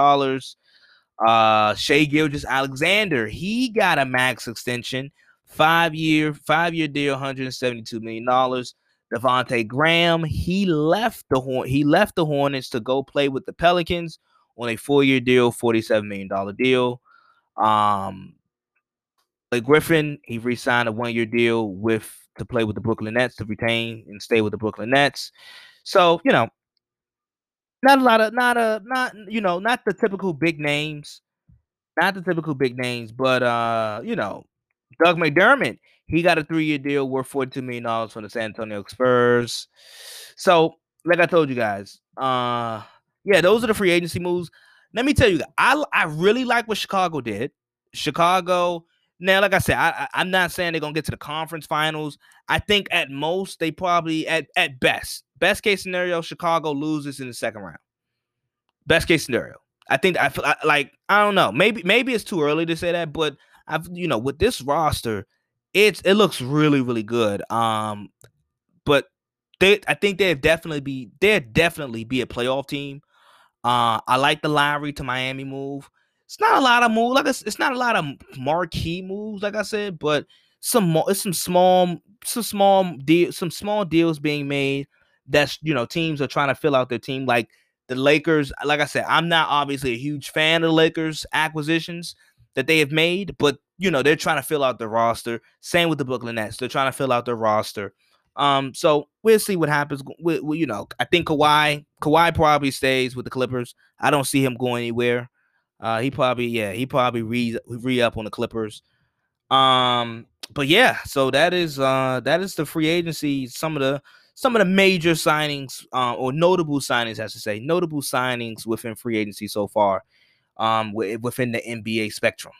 Uh, Shai Gilgeous-Alexander, he got a max extension, five-year, five-year deal, $172 million. Devonte Graham, he left the Horn, he left the Hornets to go play with the Pelicans on a four-year deal, $47 million deal. Um Blake Griffin, he re-signed a one-year deal with to play with the Brooklyn Nets to retain and stay with the Brooklyn Nets. So, you know, not a lot of not a not you know, not the typical big names. Not the typical big names, but uh, you know, Doug McDermott, he got a three-year deal worth $42 million from the San Antonio Spurs. So, like I told you guys, uh yeah, those are the free agency moves. Let me tell you, I I really like what Chicago did. Chicago. Now, like I said, I, am not saying they're gonna get to the conference finals. I think at most they probably at at best, best case scenario, Chicago loses in the second round. Best case scenario. I think I feel like I don't know. Maybe maybe it's too early to say that, but I've you know with this roster, it's it looks really really good. Um, but they I think they'd definitely be they'd definitely be a playoff team. Uh, I like the Lowry to Miami move. It's not a lot of moves. Like it's, it's not a lot of marquee moves, like I said, but some it's some small, some small deal, some small deals being made. That's you know teams are trying to fill out their team. Like the Lakers, like I said, I'm not obviously a huge fan of the Lakers acquisitions that they have made, but you know they're trying to fill out the roster. Same with the Brooklyn Nets; they're trying to fill out their roster. Um, so we'll see what happens. We, we, you know, I think Kawhi, Kawhi probably stays with the Clippers. I don't see him going anywhere. Uh, he probably, yeah, he probably re re up on the Clippers. Um, but yeah, so that is uh that is the free agency. Some of the some of the major signings, uh, or notable signings, I should say, notable signings within free agency so far, um, within the NBA spectrum.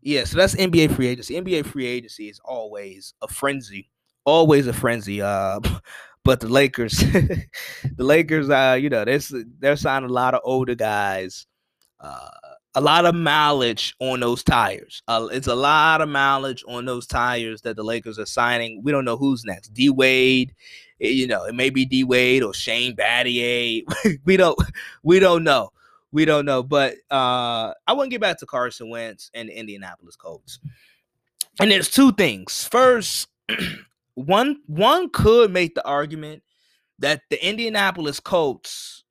Yeah, so that's NBA free agency. NBA free agency is always a frenzy always a frenzy. Uh, but the Lakers, the Lakers, uh, you know, they're they're signing a lot of older guys. A lot of mileage on those tires. Uh, it's a lot of mileage on those tires that the Lakers are signing. We don't know who's next. D Wade, eh, you know, it may be D Wade or Shane Battier. we don't, we don't know. we don't know. But uh I want to get back to Carson Wentz and the Indianapolis Colts. And there's two things. First, one one could make the argument that the Indianapolis Colts,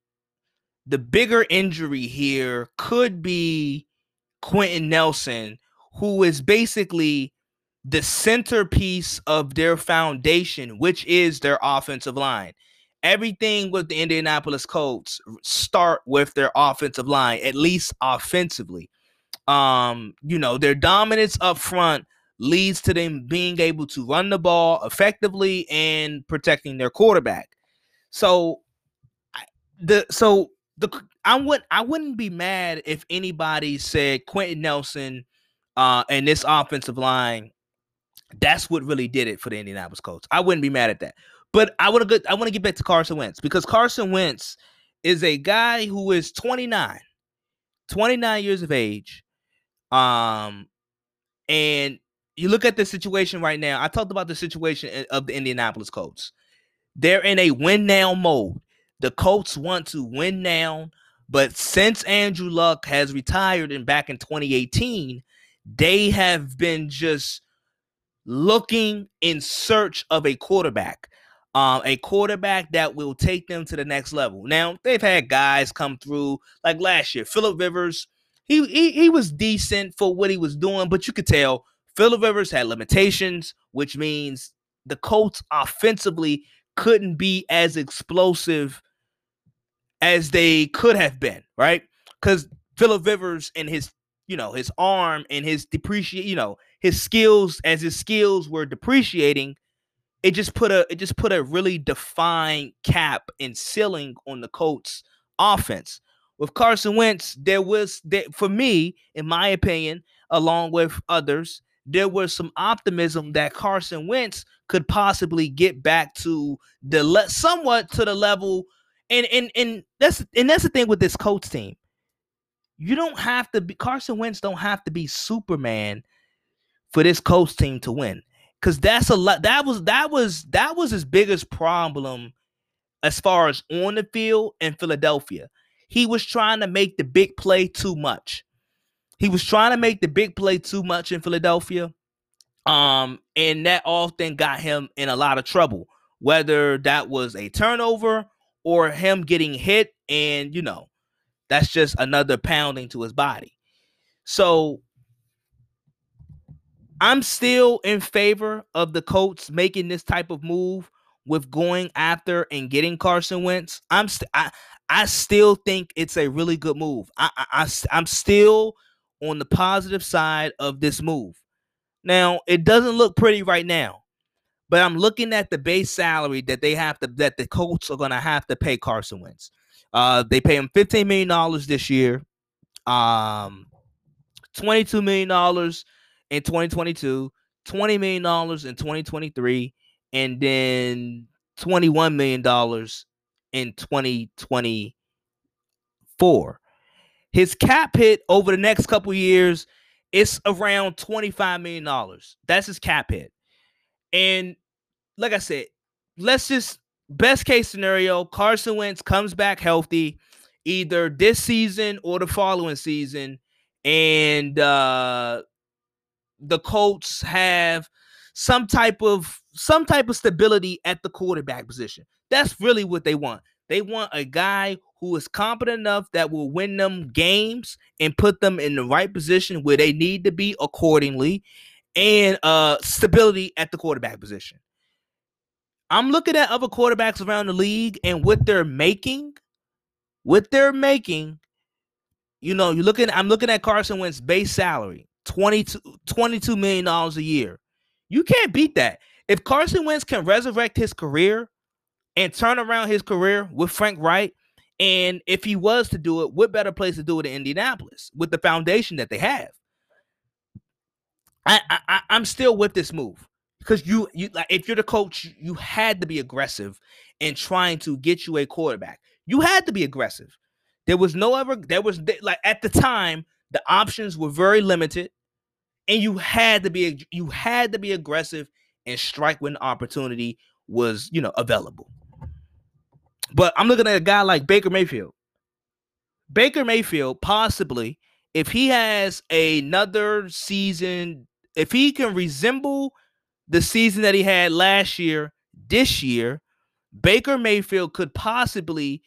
the bigger injury here could be Quenton Nelson, who is basically the centerpiece of their foundation, which is their offensive line. Everything with the Indianapolis Colts start with their offensive line, at least offensively. Um, you know, their dominance up front leads to them being able to run the ball effectively and protecting their quarterback. So the so the I would I wouldn't be mad if anybody said Quenton Nelson uh and this offensive line that's what really did it for the Indianapolis Colts. I wouldn't be mad at that. But I want to I want to get back to Carson Wentz because Carson Wentz is a guy who is 29, 29 years of age. Um, and you look at the situation right now. I talked about the situation of the Indianapolis Colts. They're in a win now mode. The Colts want to win now, but since Andrew Luck has retired and back in 2018, they have been just looking in search of a quarterback. Um, a quarterback that will take them to the next level. Now they've had guys come through like last year. Philip Rivers, he, he he was decent for what he was doing, but you could tell Philip Rivers had limitations, which means the Colts offensively couldn't be as explosive as they could have been, right? Because Philip Rivers and his, you know, his arm and his depreciate, you know, his skills as his skills were depreciating, it just put a it just put a really defined cap and ceiling on the Colts offense. With Carson Wentz, there was there, for me, in my opinion, along with others, there was some optimism that Carson Wentz could possibly get back to the le- somewhat to the level and and and that's and that's the thing with this Colts team. You don't have to be Carson Wentz don't have to be Superman for this Colts team to win. Cause that's a lot. That was that was that was his biggest problem as far as on the field in Philadelphia. He was trying to make the big play too much. He was trying to make the big play too much in Philadelphia. Um, and that often got him in a lot of trouble, whether that was a turnover or him getting hit, and you know, that's just another pounding to his body. So I'm still in favor of the Colts making this type of move with going after and getting Carson Wentz. I'm st- I I still think it's a really good move. I, I, I I'm still on the positive side of this move. Now, it doesn't look pretty right now, but I'm looking at the base salary that they have to that the Colts are going to have to pay Carson Wentz. Uh, they pay him 15 million dollars this year. Um, 22 million dollars in 2022, 20 million dollars in 2023, and then 21 million dollars in 2024. His cap hit over the next couple years it's around 25 million dollars. That's his cap hit. And like I said, let's just best case scenario, Carson Wentz comes back healthy either this season or the following season and uh the Colts have some type of some type of stability at the quarterback position. That's really what they want. They want a guy who is competent enough that will win them games and put them in the right position where they need to be accordingly and uh stability at the quarterback position. I'm looking at other quarterbacks around the league and what they're making, what they're making, you know, you're looking I'm looking at Carson Wentz base salary, 22 22 million dollars a year. You can't beat that. If Carson Wentz can resurrect his career and turn around his career with Frank Reich, and if he was to do it, what better place to do it in Indianapolis with the foundation that they have? I, I I'm still with this move because you you like if you're the coach, you had to be aggressive in trying to get you a quarterback. You had to be aggressive. There was no ever there was like at the time the options were very limited, and you had to be you had to be aggressive and strike when opportunity was you know available. But I'm looking at a guy like Baker Mayfield. Baker Mayfield possibly, if he has another season, if he can resemble the season that he had last year, this year, Baker Mayfield could possibly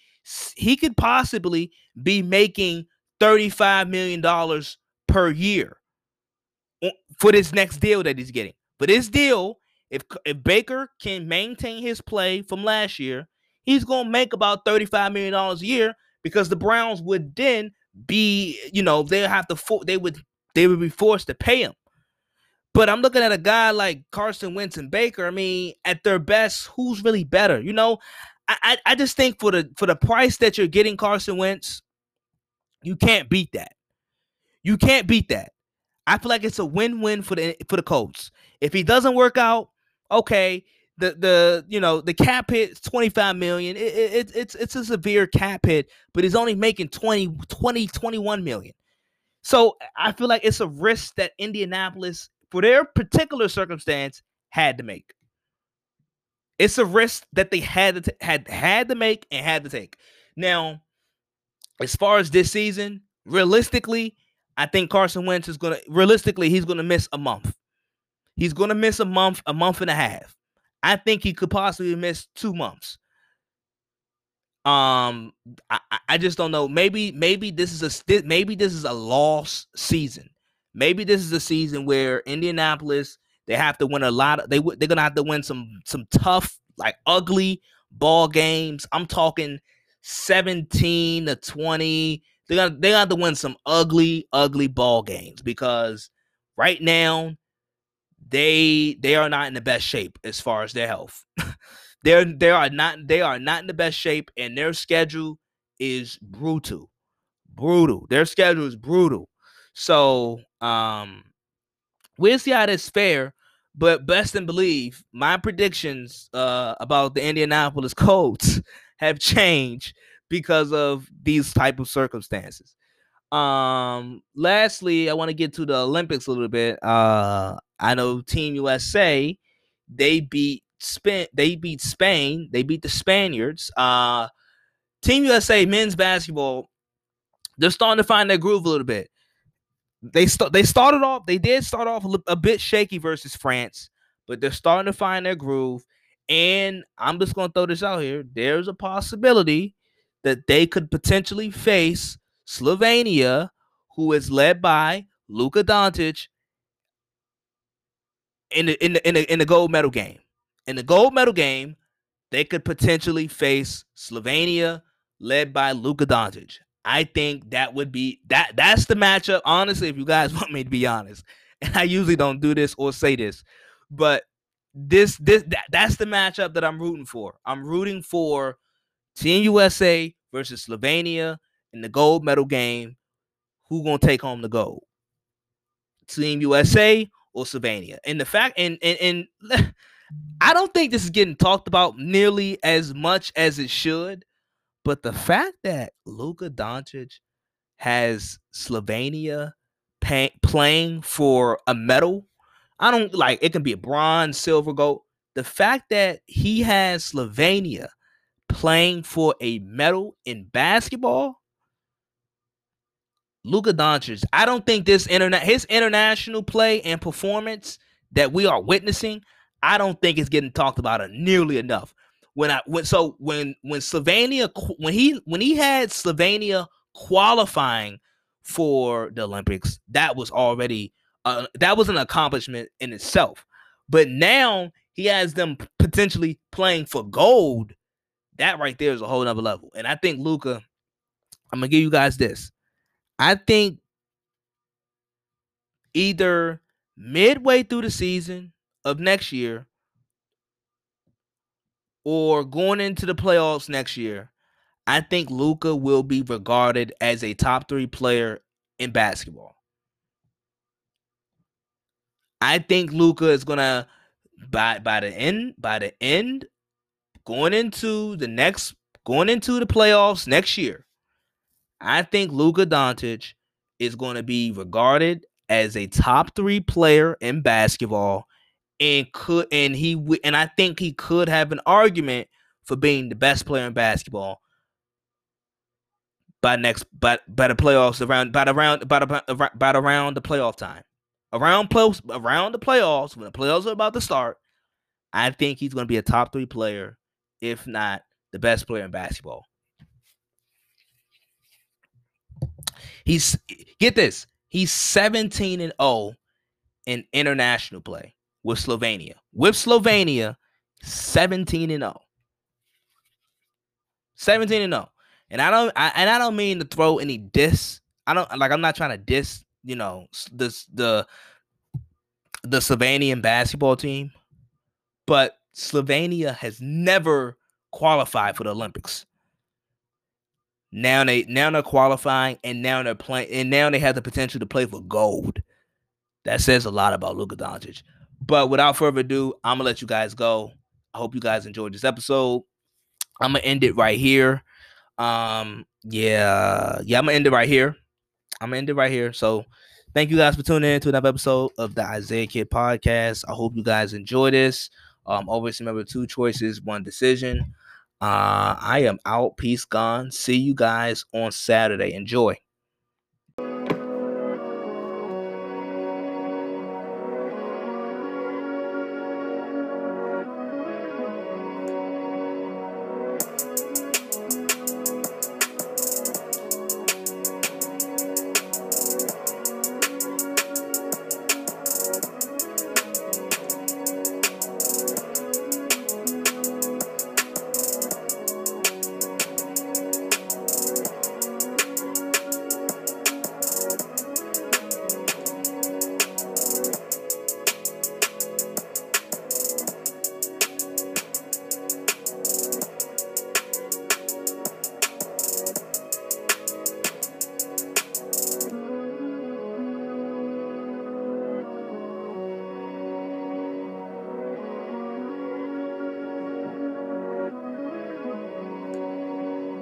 he could possibly be making 35 million dollars per year for this next deal that he's getting. But this deal, if if Baker can maintain his play from last year, he's going to make about 35 million dollars a year because the Browns would then be, you know, they have to for, they would they would be forced to pay him. But I'm looking at a guy like Carson Wentz and Baker. I mean, at their best, who's really better? You know, I, I, just think for the for the price that you're getting Carson Wentz, you can't beat that. You can't beat that. I feel like it's a win-win for the for the Colts. If he doesn't work out, okay, the the you know the cap hit is 25 million. It, it, it's it's a severe cap hit, but he's only making 20 20 21 million. So I feel like it's a risk that Indianapolis, for their particular circumstance, had to make. It's a risk that they had to t- had had to make and had to take. Now, as far as this season, realistically, I think Carson Wentz is gonna realistically he's gonna miss a month. He's gonna miss a month, a month and a half. I think he could possibly miss two months. Um, I, I just don't know. Maybe maybe this is a maybe this is a lost season. Maybe this is a season where Indianapolis they have to win a lot. Of, they they're gonna have to win some some tough like ugly ball games. I'm talking 17 to 20. They're gonna they have to win some ugly, ugly ball games because right now they they are not in the best shape as far as their health. they're they are not they are not in the best shape, and their schedule is brutal. Brutal. Their schedule is brutal. So um we'll see how this fare. But best and believe my predictions uh, about the Indianapolis Colts have changed because of these type of circumstances. Um, lastly, I want to get to the Olympics a little bit. Uh, I know Team USA, they beat Spain, they beat Spain, they beat the Spaniards. Uh, Team USA men's basketball, they're starting to find their groove a little bit. They st- they started off, they did start off a, bit shaky versus France, but they're starting to find their groove. And I'm just gonna throw this out here. There's a possibility that they could potentially face Slovenia, who is led by Luka Doncic in the in the in the, in the gold medal game. In the gold medal game, they could potentially face Slovenia, led by Luka Doncic. I think that would be that. That's the matchup. Honestly, if you guys want me to be honest, and I usually don't do this or say this, but this this that, that's the matchup that I'm rooting for. I'm rooting for Team USA versus Slovenia in the gold medal game. Who gonna take home the gold? Team USA or Slovenia? And the fact and and, and I don't think this is getting talked about nearly as much as it should. But the fact that Luka Doncic has Slovenia pay, playing for a medal, I don't like it can be a bronze, silver, gold. The fact that he has Slovenia playing for a medal in basketball, Luka Doncic, I don't think this internet his international play and performance that we are witnessing, I don't think it's getting talked about nearly enough. When I when so when when Slovenia when he when he had Slovenia qualifying for the Olympics, that was already uh, that was an accomplishment in itself. But now he has them potentially playing for gold that right there is a whole nother level. And I think Luka, I'm gonna give you guys this. I think either midway through the season of next year or going into the playoffs next year, I think Luka will be regarded as a top three player in basketball. I think Luka is gonna by by the end by the end going into the next going into the playoffs next year, I think Luka Doncic is going to be regarded as a top three player in basketball, and could and he and I think he could have an argument for being the best player in basketball by next by by the playoffs around by the round by the by the around the playoff time. Around close around the playoffs, when the playoffs are about to start, I think he's going to be a top three player, if not the best player in basketball. He's get this. He's 17 and 0 in international play with Slovenia. With Slovenia, 17 and 0. 17 and 0. And I don't I, and I don't mean to throw any diss. I don't like I'm not trying to diss, you know, this the the Slovenian basketball team, but Slovenia has never qualified for the Olympics. Now they now they're qualifying and now they're playing and now they have the potential to play for gold. That says a lot about Luka Doncic. But without further ado, I'm gonna let you guys go. I hope you guys enjoyed this episode. I'm gonna end it right here. Um, yeah, yeah, I'm gonna end it right here. I'm gonna end it right here. So thank you guys for tuning in to another episode of the Isaiah Kid Podcast. I hope you guys enjoy this. Um, always remember two choices, one decision. Uh, I am out. Peace gone. See you guys on Saturday. Enjoy.